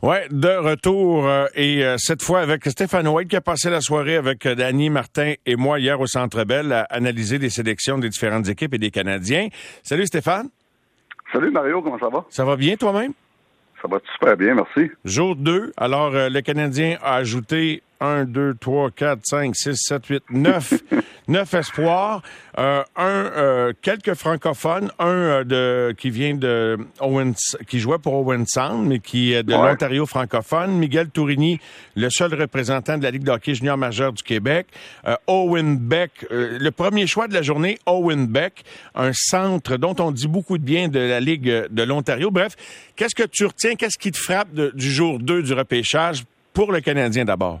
Oui, de retour euh, et euh, cette fois avec Stéphane White qui a passé la soirée avec euh, Danny Martin et moi hier au Centre Bell à analyser les sélections des différentes équipes et des Canadiens. Salut Stéphane. Salut Mario, comment ça va? Ça va bien toi-même? Ça va super bien, merci. Jour 2, alors le Canadien a ajouté 1, 2, 3, 4, 5, 6, 7, 8, 9. 9 espoirs. Euh, un, euh, quelques francophones. Un euh, de, qui vient de Owens, qui jouait pour Owen Sound, mais qui est de l'Ontario francophone. Miguel Tourini, le seul représentant de la Ligue de hockey junior majeur du Québec. Owen Beck, le premier choix de la journée, Owen Beck, un centre dont on dit beaucoup de bien de la Ligue de l'Ontario. Bref, qu'est-ce que tu retiens? Qu'est-ce qui te frappe du jour 2 du repêchage pour le Canadien d'abord?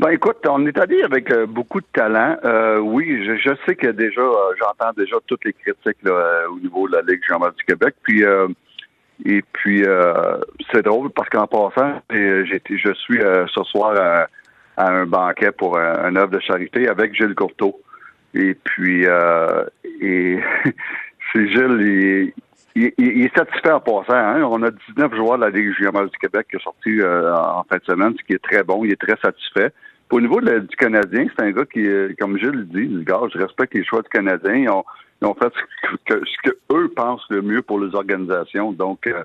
Ben écoute, on est allé avec euh, beaucoup de talent. Euh, oui, je, sais que déjà, euh, j'entends déjà toutes les critiques là, au niveau de la Ligue Jean-Marc du Québec. Puis et puis c'est drôle parce qu'en passant, j'étais, je suis ce soir à, un banquet pour un, œuvre de charité avec Gilles Courteau. Et puis et c'est Gilles, il, il, est satisfait en passant. Hein? On a 19 joueurs de la Ligue Jean-Marc du Québec qui est sorti en fin de semaine, ce qui est très bon. Il est très satisfait au niveau du Canadien, c'est un gars qui, euh, comme je le dis, le gars, je respecte les choix du Canadien. Ils ont, ils ont fait ce que, ce que, eux pensent le mieux pour les organisations. Donc, euh,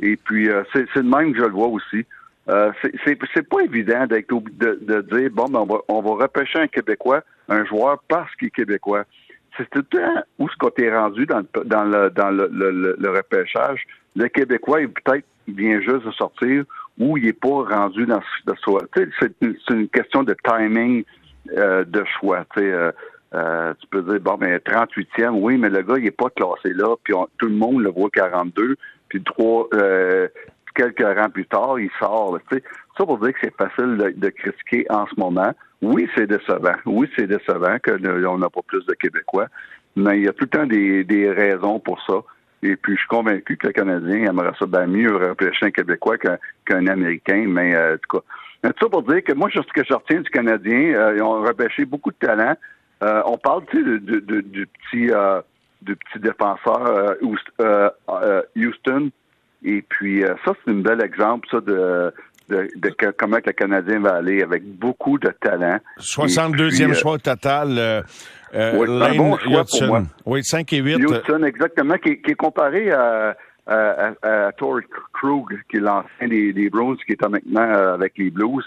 et puis, euh, c'est le même que je le vois aussi. Euh, c'est pas évident d'être de, de, dire bon, ben, on, va, on va repêcher un Québécois, un joueur parce qu'il est québécois. C'est tout le temps où ce qu'on est rendu dans, le, dans, le, dans le, le, le repêchage. Le Québécois, peut-être, vient juste de sortir où il n'est pas rendu dans ce choix. C'est une question de timing euh, de choix. Euh, euh, tu peux dire, bon, ben 38e, oui, mais le gars, il n'est pas classé là, puis tout le monde le voit 42, puis trois, euh, quelques rangs plus tard, il sort. sais. Ça pour dire que c'est facile de, critiquer en ce moment. Oui, c'est décevant. Oui, c'est décevant qu'on n'a pas plus de Québécois, mais il y a tout le temps des, des raisons pour ça. Et puis, je suis convaincu que le Canadien aimerait ça bien mieux repêcher un Québécois qu'un Américain. Mais, euh, en tout cas, tout ça pour dire que moi, ce que je retiens du Canadien, euh, ils ont repêché beaucoup de talent. Euh, on parle, tu sais, de, de, du petit du petit défenseur Houston. Et puis, ça, c'est un bel exemple, ça, de de, comment le Canadien va aller avec beaucoup de talent. 62e choix total. Euh, oui, un bon choix pour moi. Oui, 5 et 8. Houston, exactement, qui, qui est comparé à, à, à, Tory Krug, qui est l'ancien des, des Bruins, qui est maintenant euh, avec les Blues.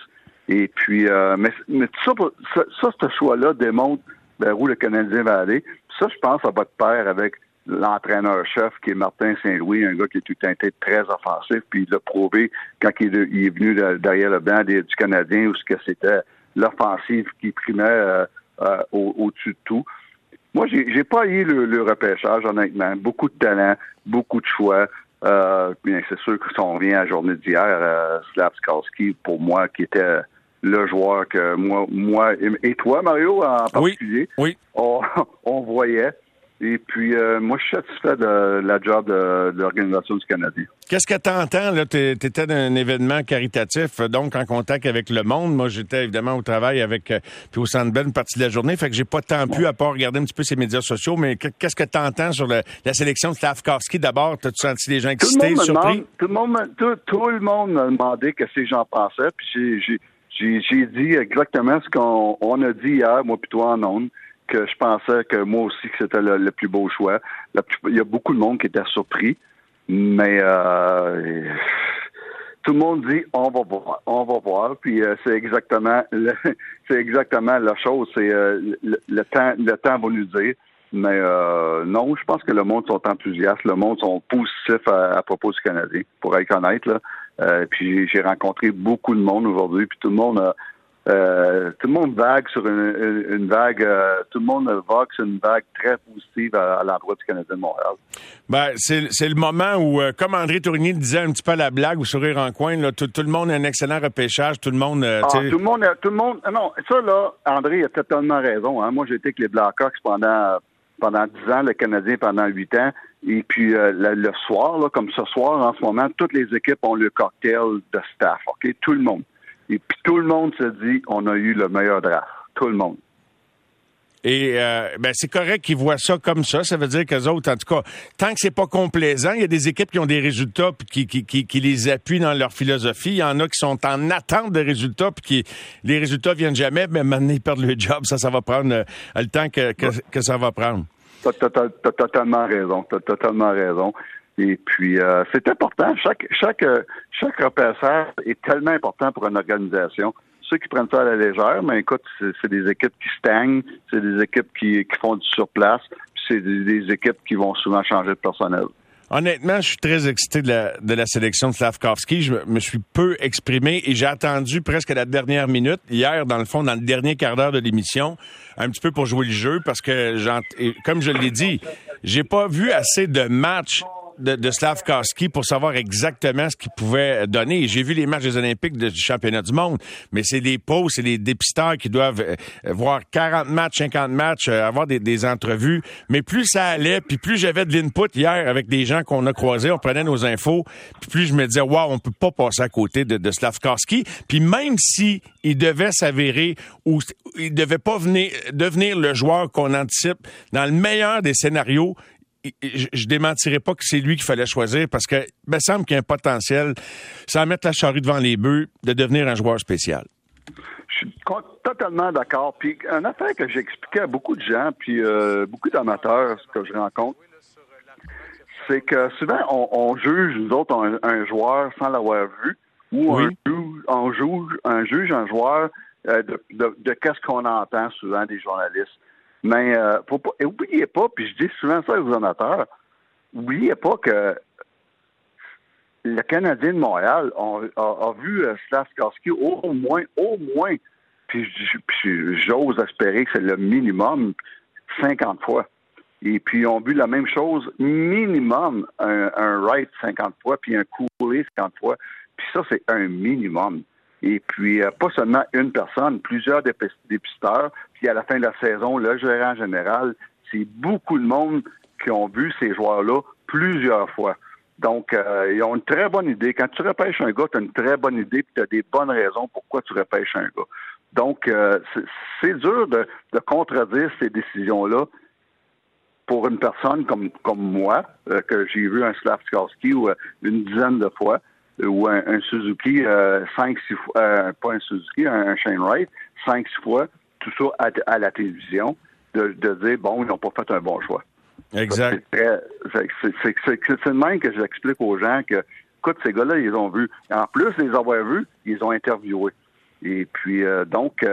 Et puis, euh, mais, mais ça, ça, ça, ce choix-là démontre vers où le Canadien va aller. Ça, je pense, va de pair avec l'entraîneur-chef qui est Martin Saint-Louis, un gars qui est tout un très offensif, puis il l'a prouvé quand il est, venu derrière le banc du Canadien où ce que c'était l'offensive qui primait euh, euh, au-dessus de tout. Moi, j'ai pas eu le, repêchage, honnêtement. Beaucoup de talent, beaucoup de choix. Euh, bien, c'est sûr que si on revient à la journée d'hier, euh, pour moi, qui était le joueur que moi, moi et toi, Mario, en particulier, oui, on voyait. Et puis, euh, moi, je suis satisfait de la job de, l'Organisation du Canadien. Qu'est-ce que tu entends? Tu étais dans un événement caritatif, donc en contact avec le monde. Moi, j'étais évidemment au travail avec, euh, puis au Centre une partie de la journée, fait que j'ai pas tant pu, à part regarder un petit peu ces médias sociaux, mais qu'est-ce que tu entends sur la sélection de Slavkovski d'abord? T'as-tu senti les gens excités, surpris? tout, le monde, tout, tout, le monde m'a demandé ce que ces gens pensaient, puis j'ai dit exactement ce qu'on a dit hier, moi, puis toi, en ondes que je pensais que moi aussi que c'était le, plus beau choix. il y a beaucoup de monde qui était surpris, mais euh, tout le monde dit on va voir, on va voir. Puis euh, c'est exactement c'est exactement la chose. C'est euh, le, temps le temps va nous dire. Mais non, je pense que le monde sont enthousiastes, le monde sont positifs à, propos du Canadien, pour être honnête. Là. puis j'ai rencontré beaucoup de monde aujourd'hui, puis tout le monde a, euh, tout le monde vague sur une, vague, euh, tout le monde vague sur une vague très positive à, l'endroit du Canadien de Montréal. Ben, c'est le moment où, euh, comme André Tourigny disait un petit peu à la blague ou sourire en coin, là, tout, le monde a un excellent repêchage, tout le monde. Ah, tout le monde, tout le monde. Non, ça là, André a totalement raison. Hein. Moi, j'ai été avec les Blackhawks pendant pendant dix ans, le Canadien pendant huit ans. Et puis le, soir, là, comme ce soir, en ce moment, toutes les équipes ont le cocktail de staff. Ok, tout le monde. Et puis tout le monde se dit on a eu le meilleur draft. Tout le monde. Et euh, ben, c'est correct qu'ils voient ça comme ça. Ça veut dire qu'eux autres, en tout cas, tant que c'est pas complaisant, il y a des équipes qui ont des résultats puis qui, qui, qui, les appuient dans leur philosophie. Il y en a qui sont en attente de résultats puis qui les résultats viennent jamais, mais maintenant ils perdent le job. Ça, ça va prendre euh, le temps que, que, ça va prendre. T'as as, totalement raison. T'as totalement raison. Et puis, euh, c'est important. Chaque, chaque, chaque repérage est tellement important pour une organisation ceux qui prennent ça à la légère, mais écoute, c'est des équipes qui stagnent, c'est des équipes qui, font du surplace, c'est des, équipes qui vont souvent changer de personnel. Honnêtement, je suis très excité de la, de la sélection de Slavkovski. Je me suis peu exprimé et j'ai attendu presque à la dernière minute, hier, dans le fond, dans le dernier quart d'heure de l'émission, un petit peu pour jouer le jeu parce que, comme je l'ai dit, j'ai pas vu assez de matchs de, de pour savoir exactement ce qu'il pouvait donner. J'ai vu les matchs des Olympiques du championnat du monde, mais c'est des pros, c'est des dépisteurs qui doivent euh, voir 40 matchs, 50 matchs, euh, avoir des, des, entrevues. Mais plus ça allait, puis plus j'avais de l'input hier avec des gens qu'on a croisés, on prenait nos infos, puis plus je me disais, waouh, on peut pas passer à côté de, de Slavkowski. Puis même si il devait s'avérer ou il devait pas venir, devenir le joueur qu'on anticipe dans le meilleur des scénarios, je, je démentirais pas que c'est lui qu'il fallait choisir parce que me semble qu'il y a un potentiel, sans mettre la charrue devant les bœufs, de devenir un joueur spécial. Je suis totalement d'accord. Puis, un affaire que j'expliquais à beaucoup de gens, puis euh, beaucoup d'amateurs que je rencontre, c'est que souvent, on, juge, nous autres, un, joueur sans l'avoir vu, ou on, juge, un juge un joueur euh, de, de, de qu'est-ce qu'on entend souvent des journalistes. Mais euh, faut pas, oubliez pas, puis je dis souvent ça aux amateurs, oubliez pas que le Canadien de Montréal a, vu euh, Slavkowski au moins, au moins, puis, j'ose espérer que c'est le minimum 50 fois. Et puis, ils ont vu la même chose, minimum, un, un right 50 fois, puis un coulé 50 fois. Puis ça, c'est un minimum. Et puis, euh, pas seulement une personne, plusieurs dépisteurs. Puis, à la fin de la saison, le gérant général, c'est beaucoup de monde qui ont vu ces joueurs-là plusieurs fois. Donc, euh, ils ont une très bonne idée. Quand tu repêches un gars, tu as une très bonne idée, puis tu as des bonnes raisons pourquoi tu repêches un gars. Donc, euh, c'est dur de, contredire ces décisions-là pour une personne comme, moi, que j'ai vu un Slavskowski ou une dizaine de fois ou un, Suzuki euh, cinq, six fois, euh, pas un Suzuki, un, Shane Wright, cinq, six fois, tout ça à, la télévision, de, dire, bon, ils n'ont pas fait un bon choix. Exact. C'est le même que j'explique aux gens que, écoute, ces gars-là, ils ont vu. En plus de les avoir vus, ils ont interviewé. Et puis, euh, donc,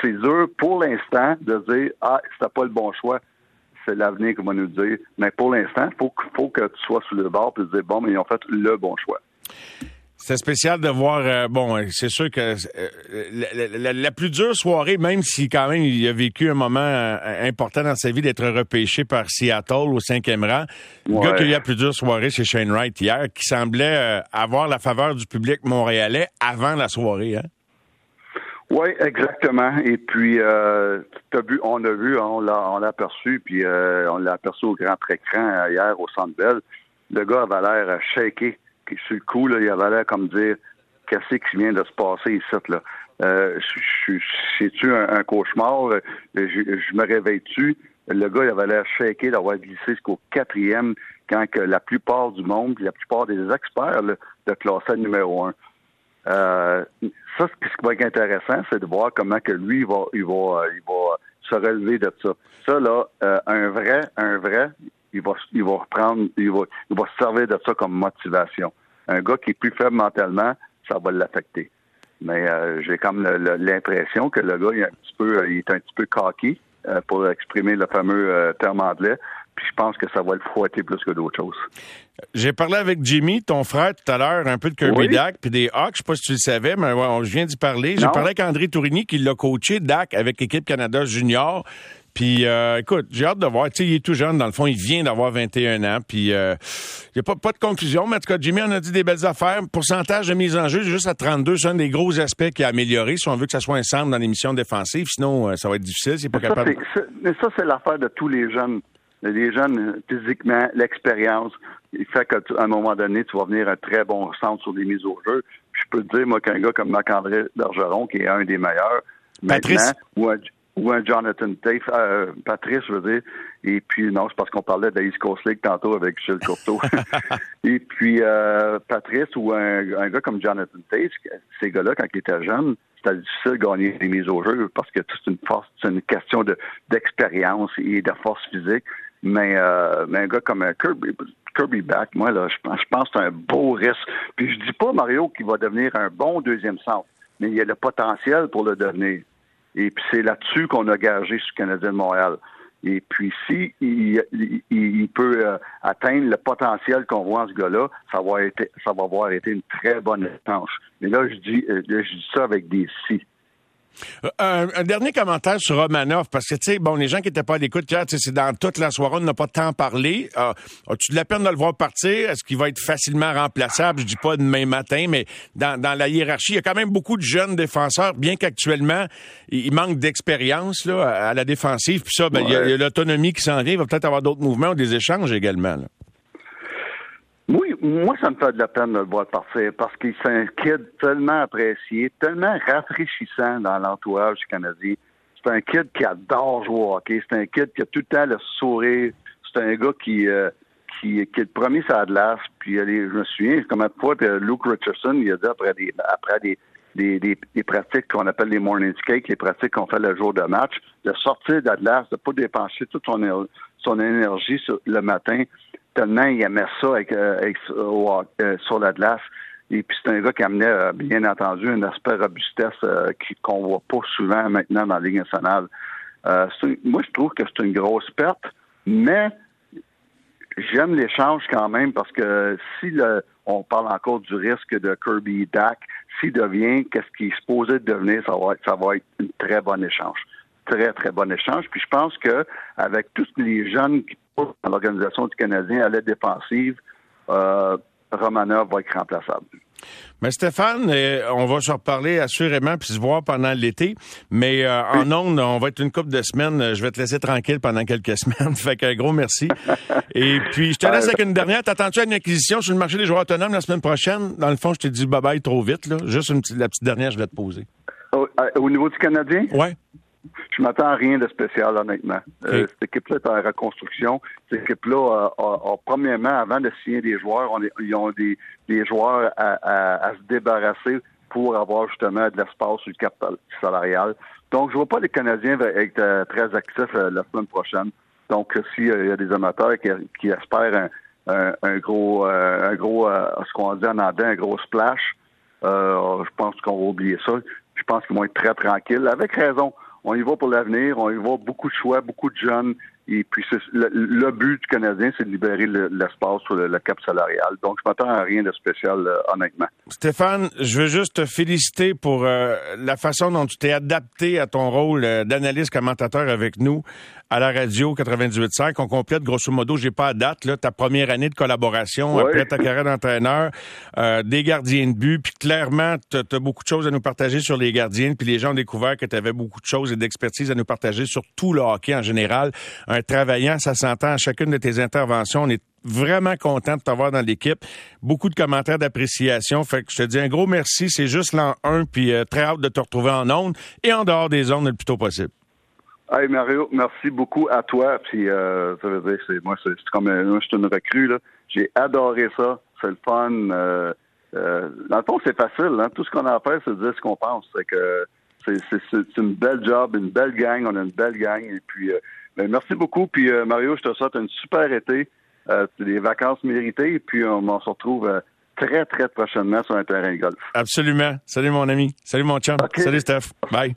c'est dur pour l'instant de dire, ah, c'était pas le bon choix c'est l'avenir qu'on va nous dire. Mais pour l'instant, il faut, faut, que tu sois sur le bord et te dire, bon, mais ils ont fait le bon choix. C'est spécial de voir. Euh, bon, c'est sûr que euh, la, plus dure soirée, même si quand même il a vécu un moment euh, important dans sa vie d'être repêché par Seattle au cinquième rang, le gars qui a eu la plus dure soirée, c'est Shane Wright hier, qui semblait avoir la faveur du public montréalais avant la soirée. Hein? Oui, exactement. Et puis, as vu, on a vu, on l'a, on l'a aperçu, puis on l'a aperçu au grand écran hier au Centre Bell. Le gars avait l'air shaké sur le coup, là, il avait l'air comme dire qu'est-ce qui vient de se passer ici, là? Euh, C'est-tu un, cauchemar? Euh, je, me réveille-tu? Le gars, il avait l'air shaké d'avoir glissé jusqu'au quatrième quand que la plupart du monde, la plupart des experts le, le classaient numéro un. Euh, ça, ce qui va être intéressant, c'est de voir comment que lui, il va, il va, il va se relever de ça. Ça, là, euh, un vrai, un vrai, il va, il va reprendre, il va, il va se servir de ça comme motivation. Un gars qui est plus faible mentalement, ça va l'affecter. Mais euh, j'ai comme l'impression que le gars, il est un petit peu, il est un petit peu cocky euh, pour exprimer le fameux euh, terme anglais. Puis je pense que ça va le fouetter plus que d'autres choses. J'ai parlé avec Jimmy, ton frère, tout à l'heure, un peu de Kirby Dak, puis des Hawks. Je sais pas si tu le savais, mais je viens d'y parler. J'ai parlé avec André Tourigny, qui l'a coaché, Dak, avec l'équipe Canada Junior. Puis, euh, écoute, j'ai hâte de voir. Tu sais, il est tout jeune, dans le fond, il vient d'avoir 21 ans. Puis, euh, il n'y a pas, pas de conclusion, mais en tout cas, Jimmy en a dit des belles affaires. Pourcentage de mise en jeu, juste à 32, c'est un des gros aspects qui a amélioré si on veut que ça soit un centre dans l'émission défensive. Sinon, euh, ça va être difficile pas capable. mais ça, c'est l'affaire de tous les jeunes. Les jeunes, physiquement, l'expérience, il fait qu'à un moment donné, tu vas venir un très bon centre sur des mises au jeu. Puis je peux te dire, moi, qu'un gars comme Marc-André Bergeron, qui est un des meilleurs, Patrice. ou ou un Jonathan Tate, euh, Patrice, je veux dire. Et puis, non, c'est parce qu'on parlait de la East Coast League tantôt avec Gilles Courteau. et puis, euh, Patrice ou un, gars comme Jonathan Tate, ces gars-là, quand ils étaient jeunes, c'était difficile de gagner des mises au jeu parce que c'est une force, c'est une question de, d'expérience et de force physique. Mais, euh, mais un gars comme Kirby, Kirby Back, moi, là, je pense, je pense que c'est un beau risque. Puis je dis pas, Mario, qu'il va devenir un bon deuxième centre, mais il y a le potentiel pour le devenir. Et puis c'est là-dessus qu'on a gagé sur le Canadien de Montréal. Et puis si il, peut euh, atteindre le potentiel qu'on voit en ce gars-là, ça va être, ça va avoir été une très bonne échange. Mais là, je dis, euh, je dis ça avec des si. Euh, un, dernier commentaire sur Romanov, parce que, tu sais, bon, les gens qui n'étaient pas à l'écoute, c'est dans toute la soirée, on n'a pas tant parlé. Euh, as-tu de la peine de le voir partir? Est-ce qu'il va être facilement remplaçable? Je dis pas demain matin, mais dans, la hiérarchie, il y a quand même beaucoup de jeunes défenseurs, bien qu'actuellement, il manque d'expérience là, à la défensive. Puis ça, ben, il y a, l'autonomie qui s'en vient. Il va peut-être avoir d'autres mouvements ou des échanges également. Oui, moi, ça me fait de la peine de le voir partir parce qu'il kid tellement apprécié, tellement rafraîchissant dans l'entourage Canadien. C'est un kid qui adore jouer hockey. C'est un kid qui a tout le temps le sourire. C'est un gars qui, euh, qui, qui est le premier sur. Puis je me souviens, comme une fois, Luke Richardson, il a dit après des, après des, des, des, pratiques qu'on appelle les morning skate, les pratiques qu'on fait le jour de match, de sortir de la glace, de pas dépenser toute son, son énergie le matin tellement il aimait ça avec, euh, euh, sur la glace. Et puis c'est un gars qui amenait, euh, bien entendu, un aspect robustesse qu'on voit pas souvent maintenant dans la Ligue nationale. moi, je trouve que c'est une grosse perte, mais j'aime l'échange quand même parce que si le, on parle encore du risque de Kirby Dak, s'il devient qu'est-ce qu'il est supposé devenir, ça va, être, ça va être une très bonne échange. Très, très bon échange. Puis je pense que avec tous les jeunes qui dans l'organisation du Canadien à l'aide défensive, euh, Romanov va être remplaçable. Mais Stéphane, euh, on va se reparler assurément puis se voir pendant l'été. Mais euh, en ondes, on va être une couple de semaines. Je vais te laisser tranquille pendant quelques semaines. fait qu'un gros merci. Et puis, je te laisse avec une dernière. T'attends-tu à une acquisition sur le marché des joueurs autonomes la semaine prochaine? Dans le fond, je t'ai dit bye-bye trop vite. Là. Juste une la petite dernière, je vais te poser. Au, niveau du Canadien? Ouais. Je m'attends à rien de spécial, honnêtement. Euh, cette équipe-là est en reconstruction. Cette équipe-là, a, premièrement, avant de signer des joueurs, on ils ont des, des joueurs à, se débarrasser pour avoir justement de l'espace sur le cap salarial. Donc, je vois pas les Canadiens être euh, très actifs euh, la semaine prochaine. Donc, s'il y a des amateurs qui, espèrent un, gros, un gros, ce qu'on dit en anglais, un gros splash, je pense qu'on va oublier ça. Je pense qu'ils vont être très tranquilles, avec raison on y va pour l'avenir, on y va beaucoup de choix, beaucoup de jeunes. Et puis le, but du Canadien, c'est de libérer l'espace sur le, cap salarial. Donc, je m'attends à rien de spécial, euh, honnêtement. Stéphane, je veux juste te féliciter pour euh, la façon dont tu t'es adapté à ton rôle euh, d'analyste commentateur avec nous à la radio 98.5. On complète, grosso modo, j'ai pas à date, là, ta première année de collaboration après ta carrière d'entraîneur, des gardiens de but. Puis clairement, tu as beaucoup de choses à nous partager sur les gardiens. Puis les gens ont découvert que tu avais beaucoup de choses et d'expertise à nous partager sur tout le hockey en général un travaillant, ça s'entend à chacune de tes interventions. On est vraiment content de t'avoir dans l'équipe. Beaucoup de commentaires d'appréciation. Fait que je te dis un gros merci. C'est juste l'an 1, puis euh, très hâte de te retrouver en ondes et en dehors des ondes le plus tôt possible. Hey Mario, merci beaucoup à toi. Puis euh, ça veut dire c'est moi c'est comme euh, je suis une recrue là. J'ai adoré ça. C'est le fun. dans le fond, c'est facile. Hein? Tout ce qu'on a à faire, c'est de dire ce qu'on pense. C'est que c'est une belle job, une belle gang. On a une belle gang. Et puis ben, merci beaucoup. Puis euh, Mario, je te souhaite une super été, euh, des vacances méritées. Puis on, se retrouve euh, très, très prochainement sur un terrain de golf. Absolument. Salut mon ami. Salut mon chum. Salut Steph. Bye.